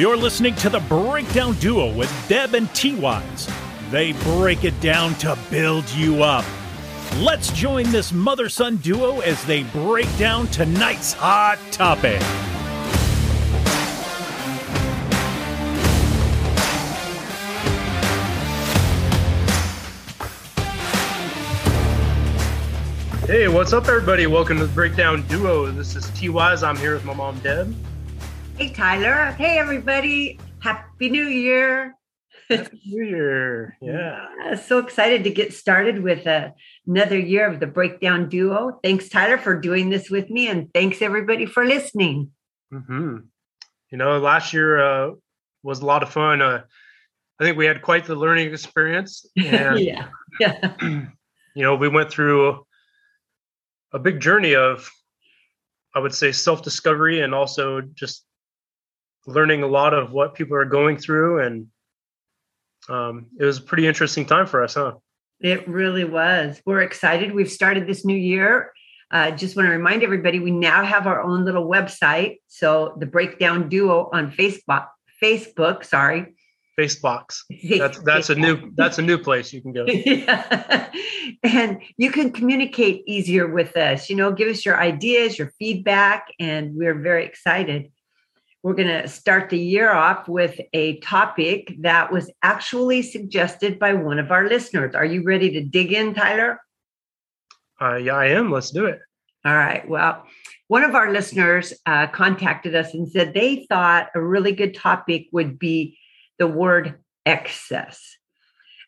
You're listening to the Breakdown Duo with Deb and T Wise. They break it down to build you up. Let's join this mother son duo as they break down tonight's hot topic. Hey, what's up, everybody? Welcome to the Breakdown Duo. This is T Wise. I'm here with my mom, Deb. Hey, Tyler. Hey, everybody. Happy New Year. Happy New Year. Yeah. So excited to get started with uh, another year of the Breakdown Duo. Thanks, Tyler, for doing this with me. And thanks, everybody, for listening. hmm You know, last year uh, was a lot of fun. Uh, I think we had quite the learning experience. And, yeah. Yeah. you know, we went through a big journey of, I would say, self discovery and also just learning a lot of what people are going through. And um, it was a pretty interesting time for us, huh? It really was. We're excited. We've started this new year. Uh, just want to remind everybody we now have our own little website. So the Breakdown Duo on Facebook, Facebook, sorry. Facebox. That's that's a new that's a new place you can go. yeah. And you can communicate easier with us. You know, give us your ideas, your feedback, and we're very excited. We're going to start the year off with a topic that was actually suggested by one of our listeners. Are you ready to dig in, Tyler? Uh, yeah, I am. Let's do it. All right. Well, one of our listeners uh, contacted us and said they thought a really good topic would be the word excess.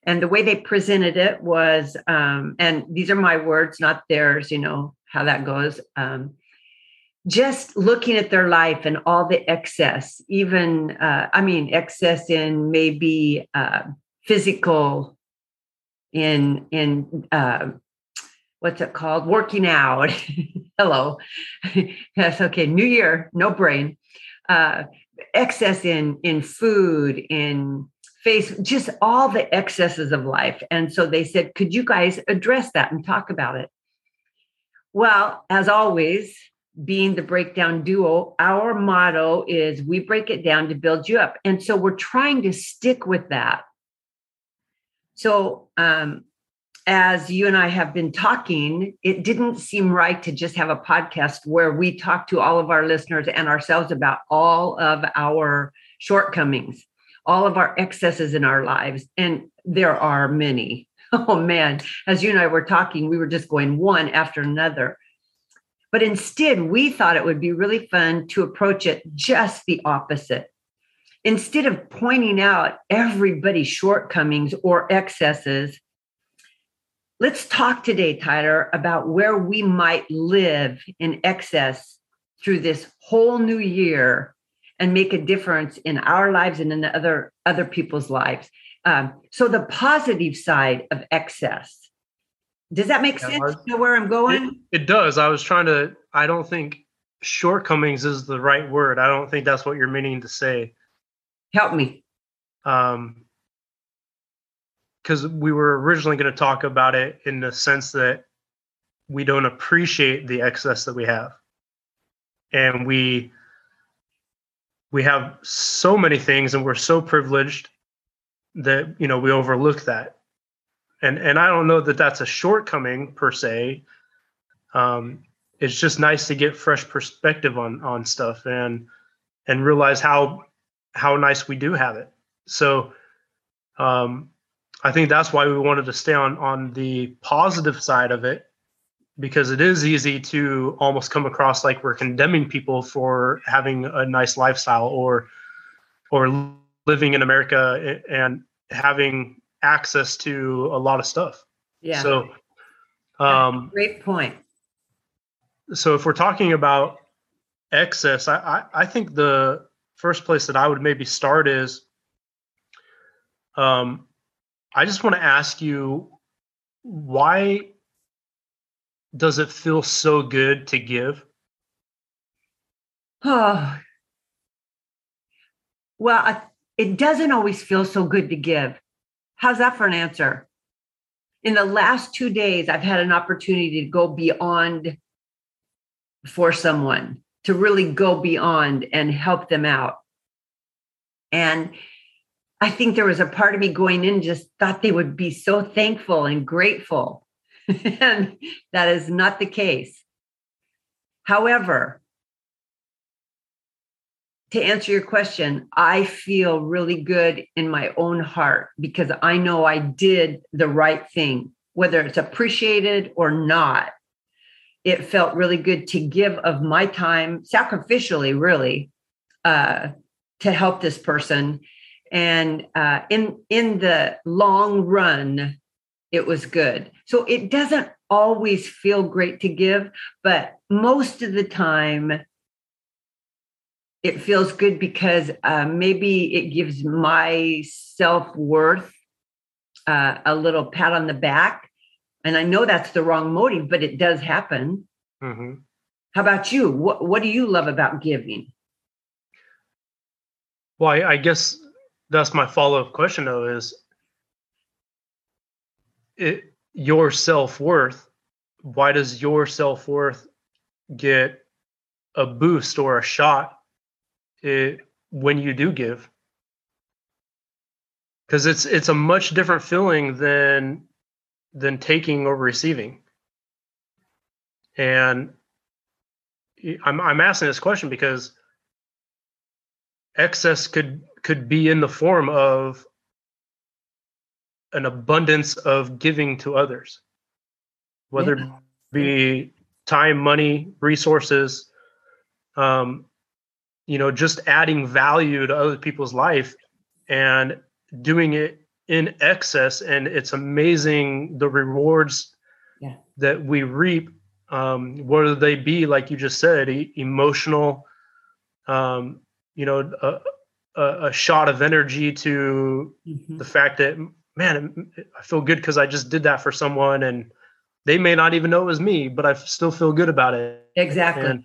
And the way they presented it was, um, and these are my words, not theirs, you know how that goes. Um, just looking at their life and all the excess, even, uh, I mean, excess in maybe uh, physical, in, in, uh, what's it called? Working out. Hello. yes. Okay. New year, no brain. Uh, excess in in food, in face, just all the excesses of life. And so they said, could you guys address that and talk about it? Well, as always, being the breakdown duo, our motto is we break it down to build you up. And so we're trying to stick with that. So um, as you and I have been talking, it didn't seem right to just have a podcast where we talk to all of our listeners and ourselves about all of our shortcomings, all of our excesses in our lives. And there are many. Oh man, as you and I were talking, we were just going one after another. But instead, we thought it would be really fun to approach it just the opposite. Instead of pointing out everybody's shortcomings or excesses, Let's talk today, Tyler, about where we might live in excess through this whole new year and make a difference in our lives and in other other people's lives. Um, so the positive side of excess. Does that make sense? You know where I'm going? It, it does. I was trying to. I don't think shortcomings is the right word. I don't think that's what you're meaning to say. Help me. Um, because we were originally going to talk about it in the sense that we don't appreciate the excess that we have and we we have so many things and we're so privileged that you know we overlook that and and i don't know that that's a shortcoming per se. Um it's just nice to get fresh perspective on on stuff and and realize how how nice we do have it. So um I think that's why we wanted to stay on on the positive side of it because it is easy to almost come across like we're condemning people for having a nice lifestyle or or living in America and having access to a lot of stuff. Yeah. So um great point. So if we're talking about excess, I, I, I think the first place that I would maybe start is um I just want to ask you why does it feel so good to give? Oh, well, it doesn't always feel so good to give. How's that for an answer? In the last two days, I've had an opportunity to go beyond for someone, to really go beyond and help them out. And I think there was a part of me going in just thought they would be so thankful and grateful. and that is not the case. However, to answer your question, I feel really good in my own heart because I know I did the right thing, whether it's appreciated or not. It felt really good to give of my time sacrificially, really, uh, to help this person. And uh, in in the long run, it was good. So it doesn't always feel great to give, but most of the time it feels good because uh, maybe it gives my self worth uh, a little pat on the back. And I know that's the wrong motive, but it does happen. Mm-hmm. How about you? What, what do you love about giving? Well, I, I guess that's my follow up question, though, is it, your self worth, why does your self worth get a boost or a shot it, when you do give? Because it's it's a much different feeling than than taking or receiving. And I'm I'm asking this question because excess could could be in the form of an abundance of giving to others, whether yeah. it be time, money, resources, um, you know, just adding value to other people's life and doing it in excess. And it's amazing the rewards yeah. that we reap, um, whether they be, like you just said, e- emotional, um, you know, a, a, a, shot of energy to mm-hmm. the fact that man, I feel good because I just did that for someone and they may not even know it was me, but I still feel good about it. Exactly. And,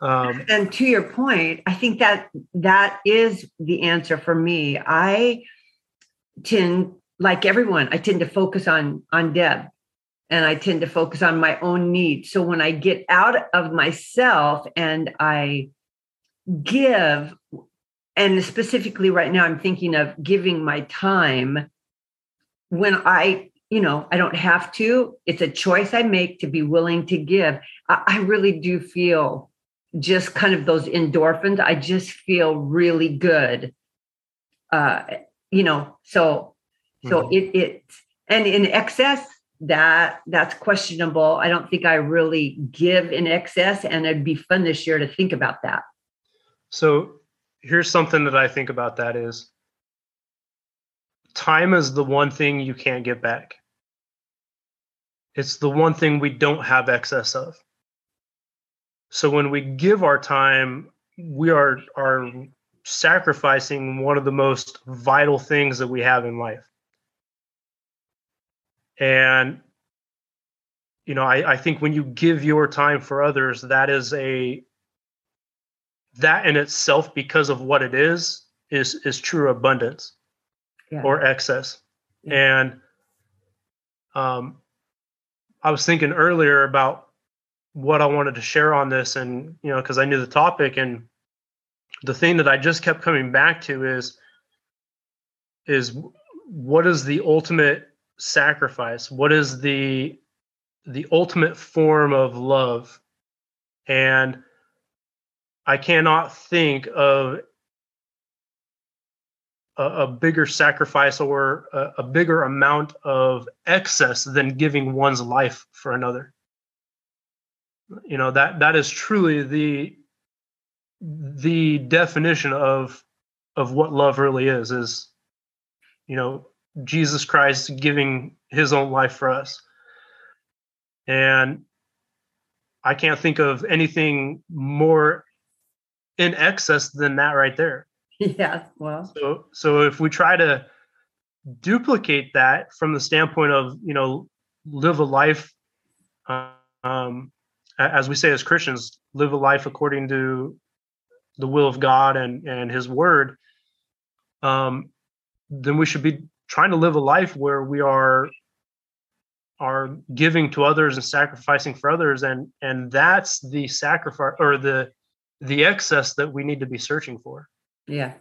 um, and to your point, I think that that is the answer for me. I tend, like everyone, I tend to focus on on Deb, and I tend to focus on my own needs. So when I get out of myself and I give, and specifically right now, I'm thinking of giving my time when I, you know, I don't have to, it's a choice I make to be willing to give. I, I really do feel just kind of those endorphins. I just feel really good. Uh, you know, so so mm-hmm. it it and in excess that that's questionable. I don't think I really give in excess, and it'd be fun this year to think about that. So here's something that I think about that is time is the one thing you can't get back. It's the one thing we don't have excess of. So when we give our time, we are are sacrificing one of the most vital things that we have in life. And you know, I, I think when you give your time for others, that is a that in itself, because of what it is, is is true abundance yeah. or excess. Yeah. And um, I was thinking earlier about what I wanted to share on this, and you know, because I knew the topic, and the thing that I just kept coming back to is is what is the ultimate sacrifice? What is the the ultimate form of love? And I cannot think of a, a bigger sacrifice or a, a bigger amount of excess than giving one's life for another you know that that is truly the the definition of of what love really is is you know jesus christ giving his own life for us. And i can't think of anything more in excess than that right there. Yeah well. So so if we try to duplicate that from the standpoint of you know live a life um, as we say as christians live a life according to the will of god and and his word um then we should be trying to live a life where we are are giving to others and sacrificing for others and and that's the sacrifice or the the excess that we need to be searching for yeah.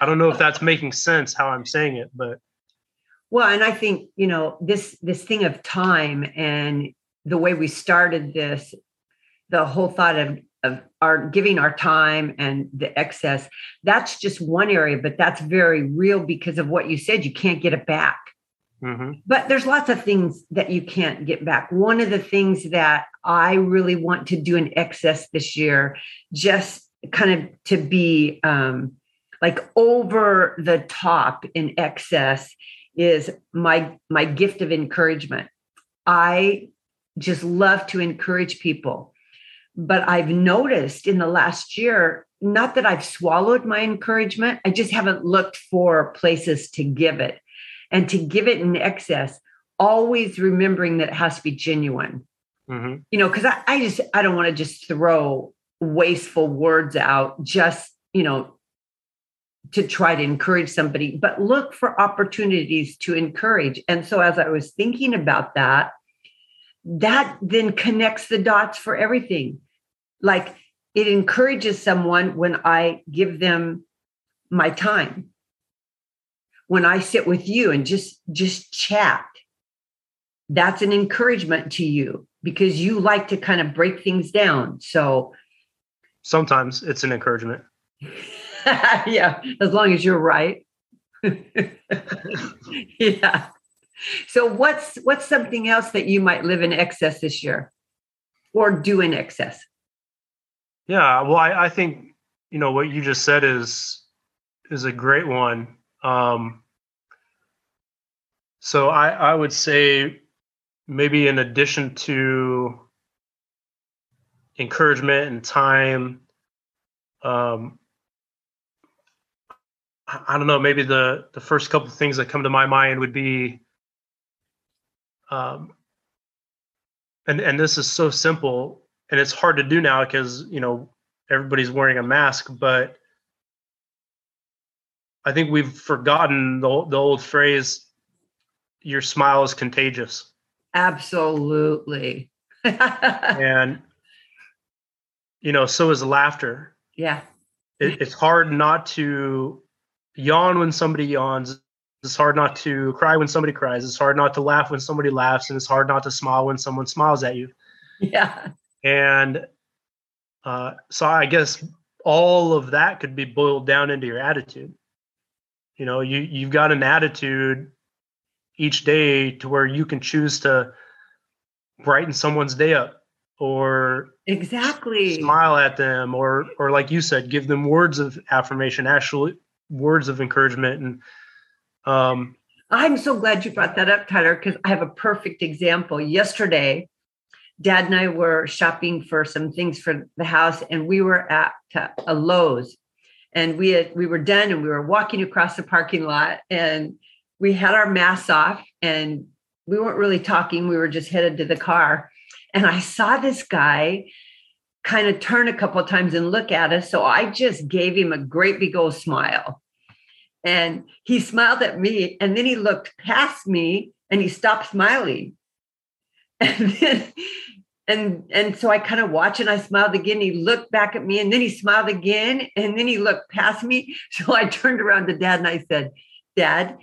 I don't know if that's making sense how I'm saying it, but well, and I think, you know, this this thing of time and the way we started this, the whole thought of of our giving our time and the excess, that's just one area, but that's very real because of what you said. You can't get it back. Mm-hmm. But there's lots of things that you can't get back. One of the things that I really want to do in excess this year, just kind of to be um, like over the top in excess, is my my gift of encouragement. I just love to encourage people. But I've noticed in the last year, not that I've swallowed my encouragement, I just haven't looked for places to give it and to give it in excess, always remembering that it has to be genuine. Mm-hmm. You know, because I, I just I don't want to just throw wasteful words out just, you know, to try to encourage somebody, but look for opportunities to encourage. And so as I was thinking about that, that then connects the dots for everything. Like it encourages someone when I give them my time. When I sit with you and just just chat. That's an encouragement to you because you like to kind of break things down. So sometimes it's an encouragement. yeah, as long as you're right. yeah. So what's what's something else that you might live in excess this year or do in excess? Yeah, well, I, I think you know what you just said is is a great one. Um, so I, I would say maybe in addition to encouragement and time, um, I don't know, maybe the the first couple things that come to my mind would be um and and this is so simple and it's hard to do now because you know everybody's wearing a mask but I think we've forgotten the the old phrase your smile is contagious. Absolutely. and you know, so is laughter. Yeah. It, it's hard not to yawn when somebody yawns. It's hard not to cry when somebody cries. It's hard not to laugh when somebody laughs, and it's hard not to smile when someone smiles at you. Yeah. And uh, so I guess all of that could be boiled down into your attitude. You know, you you've got an attitude each day to where you can choose to brighten someone's day up or exactly smile at them or or like you said give them words of affirmation actually words of encouragement and um i'm so glad you brought that up tyler because i have a perfect example yesterday dad and i were shopping for some things for the house and we were at uh, a lowes and we had we were done and we were walking across the parking lot and we had our masks off and we weren't really talking we were just headed to the car and i saw this guy kind of turn a couple of times and look at us. So I just gave him a great big old smile. And he smiled at me and then he looked past me and he stopped smiling. And and and so I kind of watched and I smiled again. He looked back at me and then he smiled again and then he looked past me. So I turned around to dad and I said, Dad,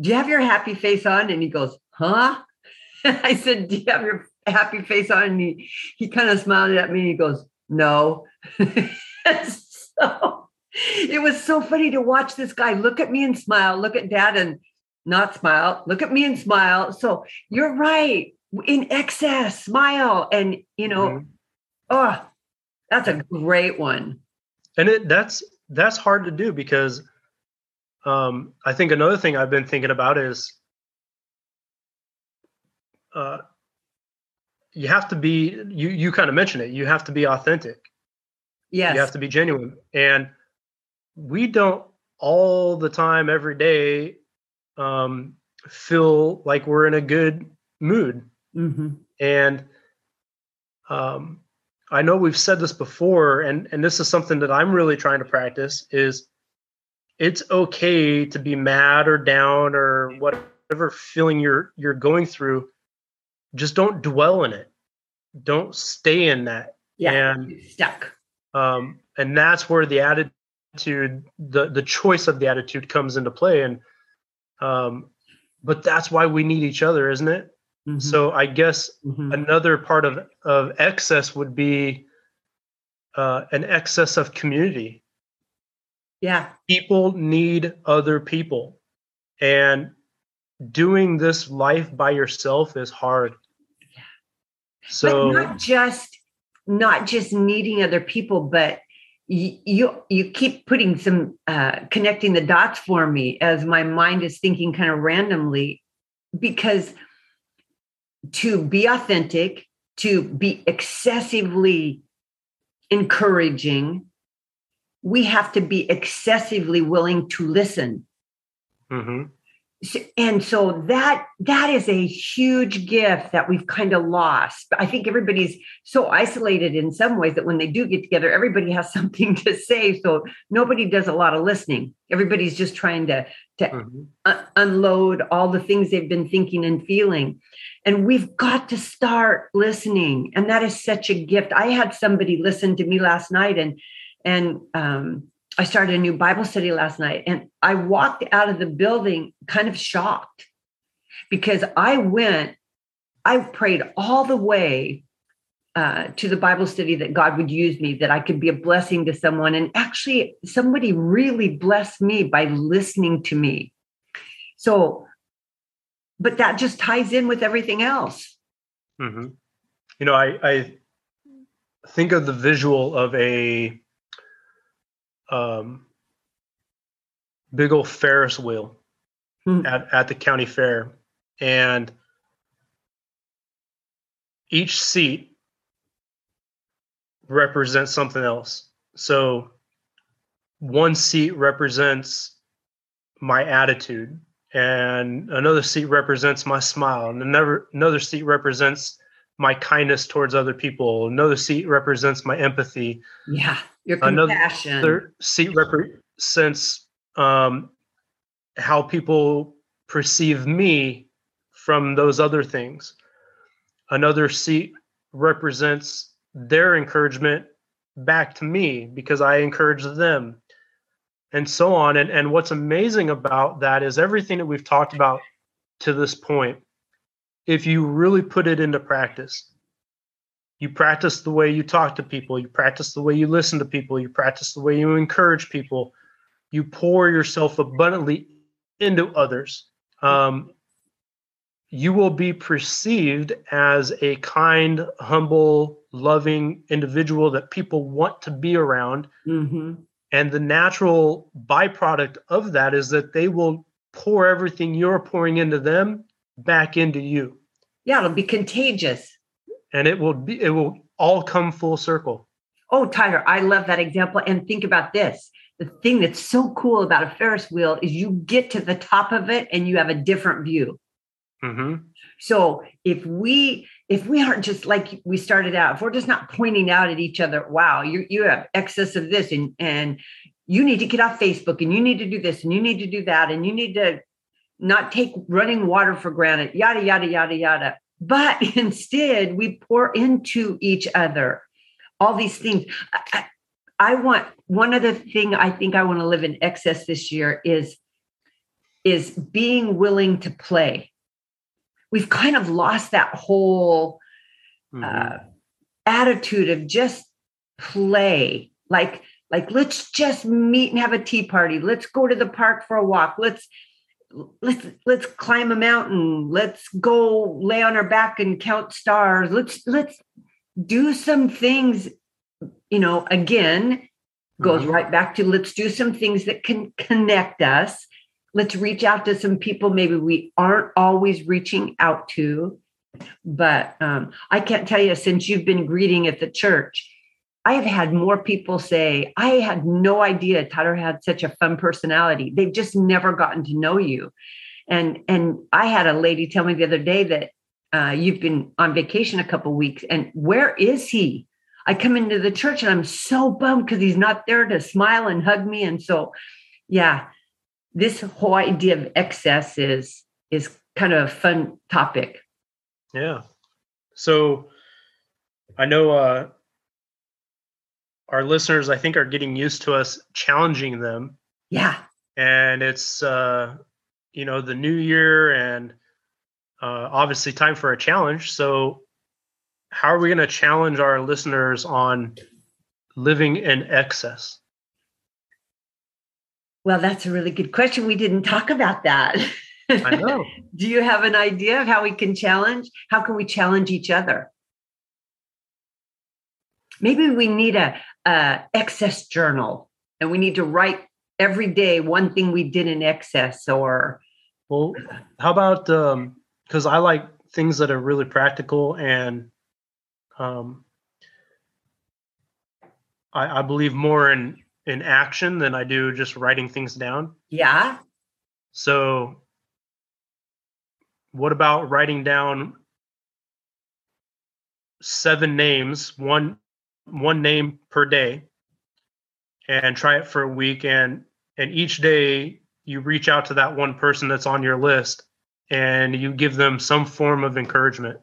do you have your happy face on? And he goes, Huh? I said, Do you have your happy face on and he he kind of smiled at me and he goes no so it was so funny to watch this guy look at me and smile look at dad and not smile look at me and smile so you're right in excess smile and you know mm-hmm. oh that's a great one. And it that's that's hard to do because um i think another thing i've been thinking about is uh you have to be you you kind of mentioned it you have to be authentic. Yes you have to be genuine. And we don't all the time every day um, feel like we're in a good mood mm-hmm. and um, i know we've said this before and and this is something that i'm really trying to practice is it's okay to be mad or down or whatever feeling you're you're going through just don't dwell in it. Don't stay in that. Yeah. And stuck. Um, and that's where the attitude attitude, the the choice of the attitude comes into play, and um, but that's why we need each other, isn't it? Mm-hmm. So I guess mm-hmm. another part of of excess would be uh, an excess of community. Yeah, people need other people, and doing this life by yourself is hard. Yeah. So but not just not just needing other people, but you you, you keep putting some uh, connecting the dots for me as my mind is thinking kind of randomly because to be authentic to be excessively encouraging we have to be excessively willing to listen. Mm-hmm. And so that that is a huge gift that we've kind of lost. I think everybody's so isolated in some ways that when they do get together everybody has something to say. So nobody does a lot of listening. Everybody's just trying to to mm-hmm. un- unload all the things they've been thinking and feeling and we've got to start listening and that is such a gift i had somebody listen to me last night and and um I started a new Bible study last night and I walked out of the building kind of shocked because I went, I prayed all the way uh, to the Bible study that God would use me, that I could be a blessing to someone. And actually, somebody really blessed me by listening to me. So, but that just ties in with everything else. Mm-hmm. You know, I, I think of the visual of a um, big old Ferris wheel hmm. at, at the county fair. And each seat represents something else. So one seat represents my attitude and another seat represents my smile and another another seat represents my kindness towards other people another seat represents my empathy yeah your compassion. Another seat represents um, how people perceive me from those other things. Another seat represents their encouragement back to me because I encourage them, and so on. And, and what's amazing about that is everything that we've talked about to this point, if you really put it into practice, you practice the way you talk to people you practice the way you listen to people you practice the way you encourage people you pour yourself abundantly into others um, you will be perceived as a kind humble loving individual that people want to be around. Mm-hmm. and the natural byproduct of that is that they will pour everything you're pouring into them back into you. Yeah it'll be contagious. And it will be it will all come full circle. Oh tyler i love that example. And think about this. The thing that's so cool about a ferris wheel is you get to the top of it and you have a different view. Mm-hmm. so if we if we aren't just like we started out if we're just not pointing out at each other wow you you have excess of this and and you need to get off facebook and you need to do this and you need to do that and you need to not take running water for granted yada yada yada yada. But instead we pour into each other all these things. I, I, want one other thing i think i want to live in excess this year is is being willing to play we've kind of lost that whole mm-hmm. uh, attitude of just play. Like like let's just meet and have a tea party. Let's go to the park for a walk. Let's let's let's climb a mountain. Let's go lay on our back and count stars. Let's let's do some things you know again goes mm-hmm. right back to let's do some things that can connect us let's reach out to some people maybe we aren't always reaching out to but um, i can't tell you since you've been greeting at the church I have had more people say, I had no idea Tyler had such a fun personality. They've just never gotten to know you. And and I had a lady tell me the other day that uh, you've been on vacation a couple weeks, and where is he? I come into the church and I'm so bummed because he's not there to smile and hug me. And so, yeah, this whole idea of excess is is kind of a fun topic. Yeah. So I know uh our listeners, I think, are getting used to us challenging them. Yeah. And it's, uh, you know, the new year and uh, obviously time for a challenge. So, how are we going to challenge our listeners on living in excess? Well, that's a really good question. We didn't talk about that. I know. Do you have an idea of how we can challenge? How can we challenge each other? Maybe we need a, a excess journal and we need to write every day one thing we did in excess or well how about um because i like things that are really practical and um I, I believe more in in action than i do just writing things down. Yeah. So what about writing down seven names one one name per day and try it for a week and and each day you reach out to that one person that's on your list and you give them some form of encouragement.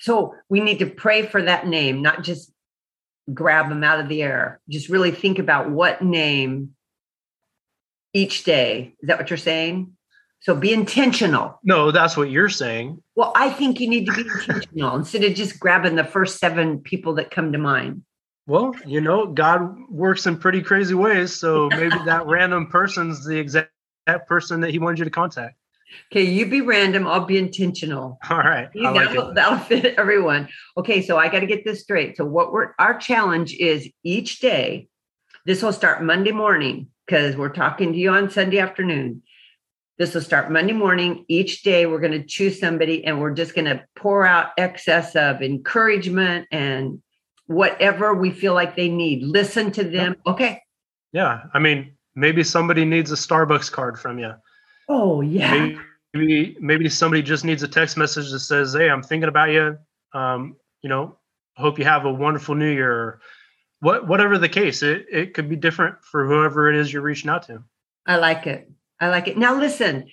So we need to pray for that name not just grab them out of the air. Just really think about what name each day. Is that what you're saying? So be intentional. No that's what you're saying. Well i think you need to be intentional instead of just grabbing the first seven people that come to mind. Well, you know, God works in pretty crazy ways. So maybe that random person's the exact person that he wanted you to contact. Okay, you be random, I'll be intentional. All right. that'll, that'll fit everyone. Okay, so I got to get this straight. So what we're our challenge is each day, this will start Monday morning because we're talking to you on Sunday afternoon. This will start Monday morning. Each day, we're going to choose somebody and we're just going to pour out excess of encouragement and whatever we feel like they need. Listen to them. Okay. Yeah. I mean, maybe somebody needs a Starbucks card from you. Oh, yeah. Maybe, maybe somebody just needs a text message that says, Hey, I'm thinking about you. Um, you know, hope you have a wonderful new year. What, whatever the case, it, it could be different for whoever it is you're reaching out to. I like it. I like it. Now, listen,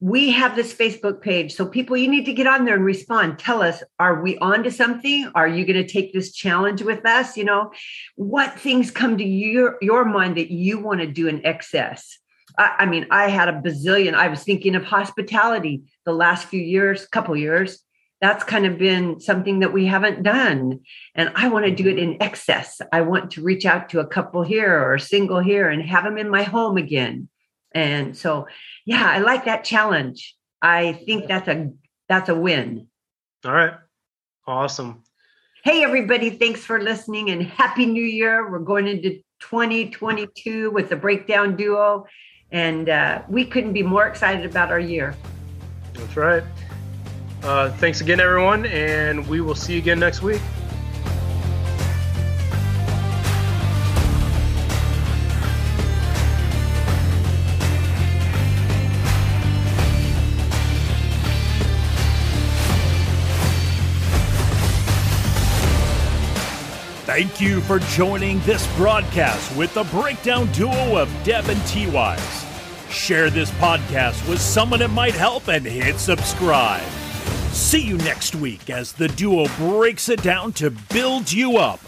we have this Facebook page. So people, you need to get on there and respond. Tell us, are we on to something? Are you going to take this challenge with us? You know, what things come to your, your mind that you want to do in excess? I, I mean, I had a bazillion. I was thinking of hospitality the last few years, couple years. That's kind of been something that we haven't done. And I want to do it mm-hmm. in excess. I want to reach out to a couple here or a single here and have them in my home again and so, yeah, I like that challenge. I think that's a that's a win. All right. Awesome. Hey everybody, thanks for listening and happy new year. We're going into 2022 with the breakdown duo and uh, we couldn't be more excited about our year. That's right. Uh, thanks again, everyone, and we will see you again next week. Thank you for joining this broadcast with the breakdown duo of Deb and T Wise. Share this podcast with someone it might help and hit subscribe. See you next week as the duo breaks it down to build you up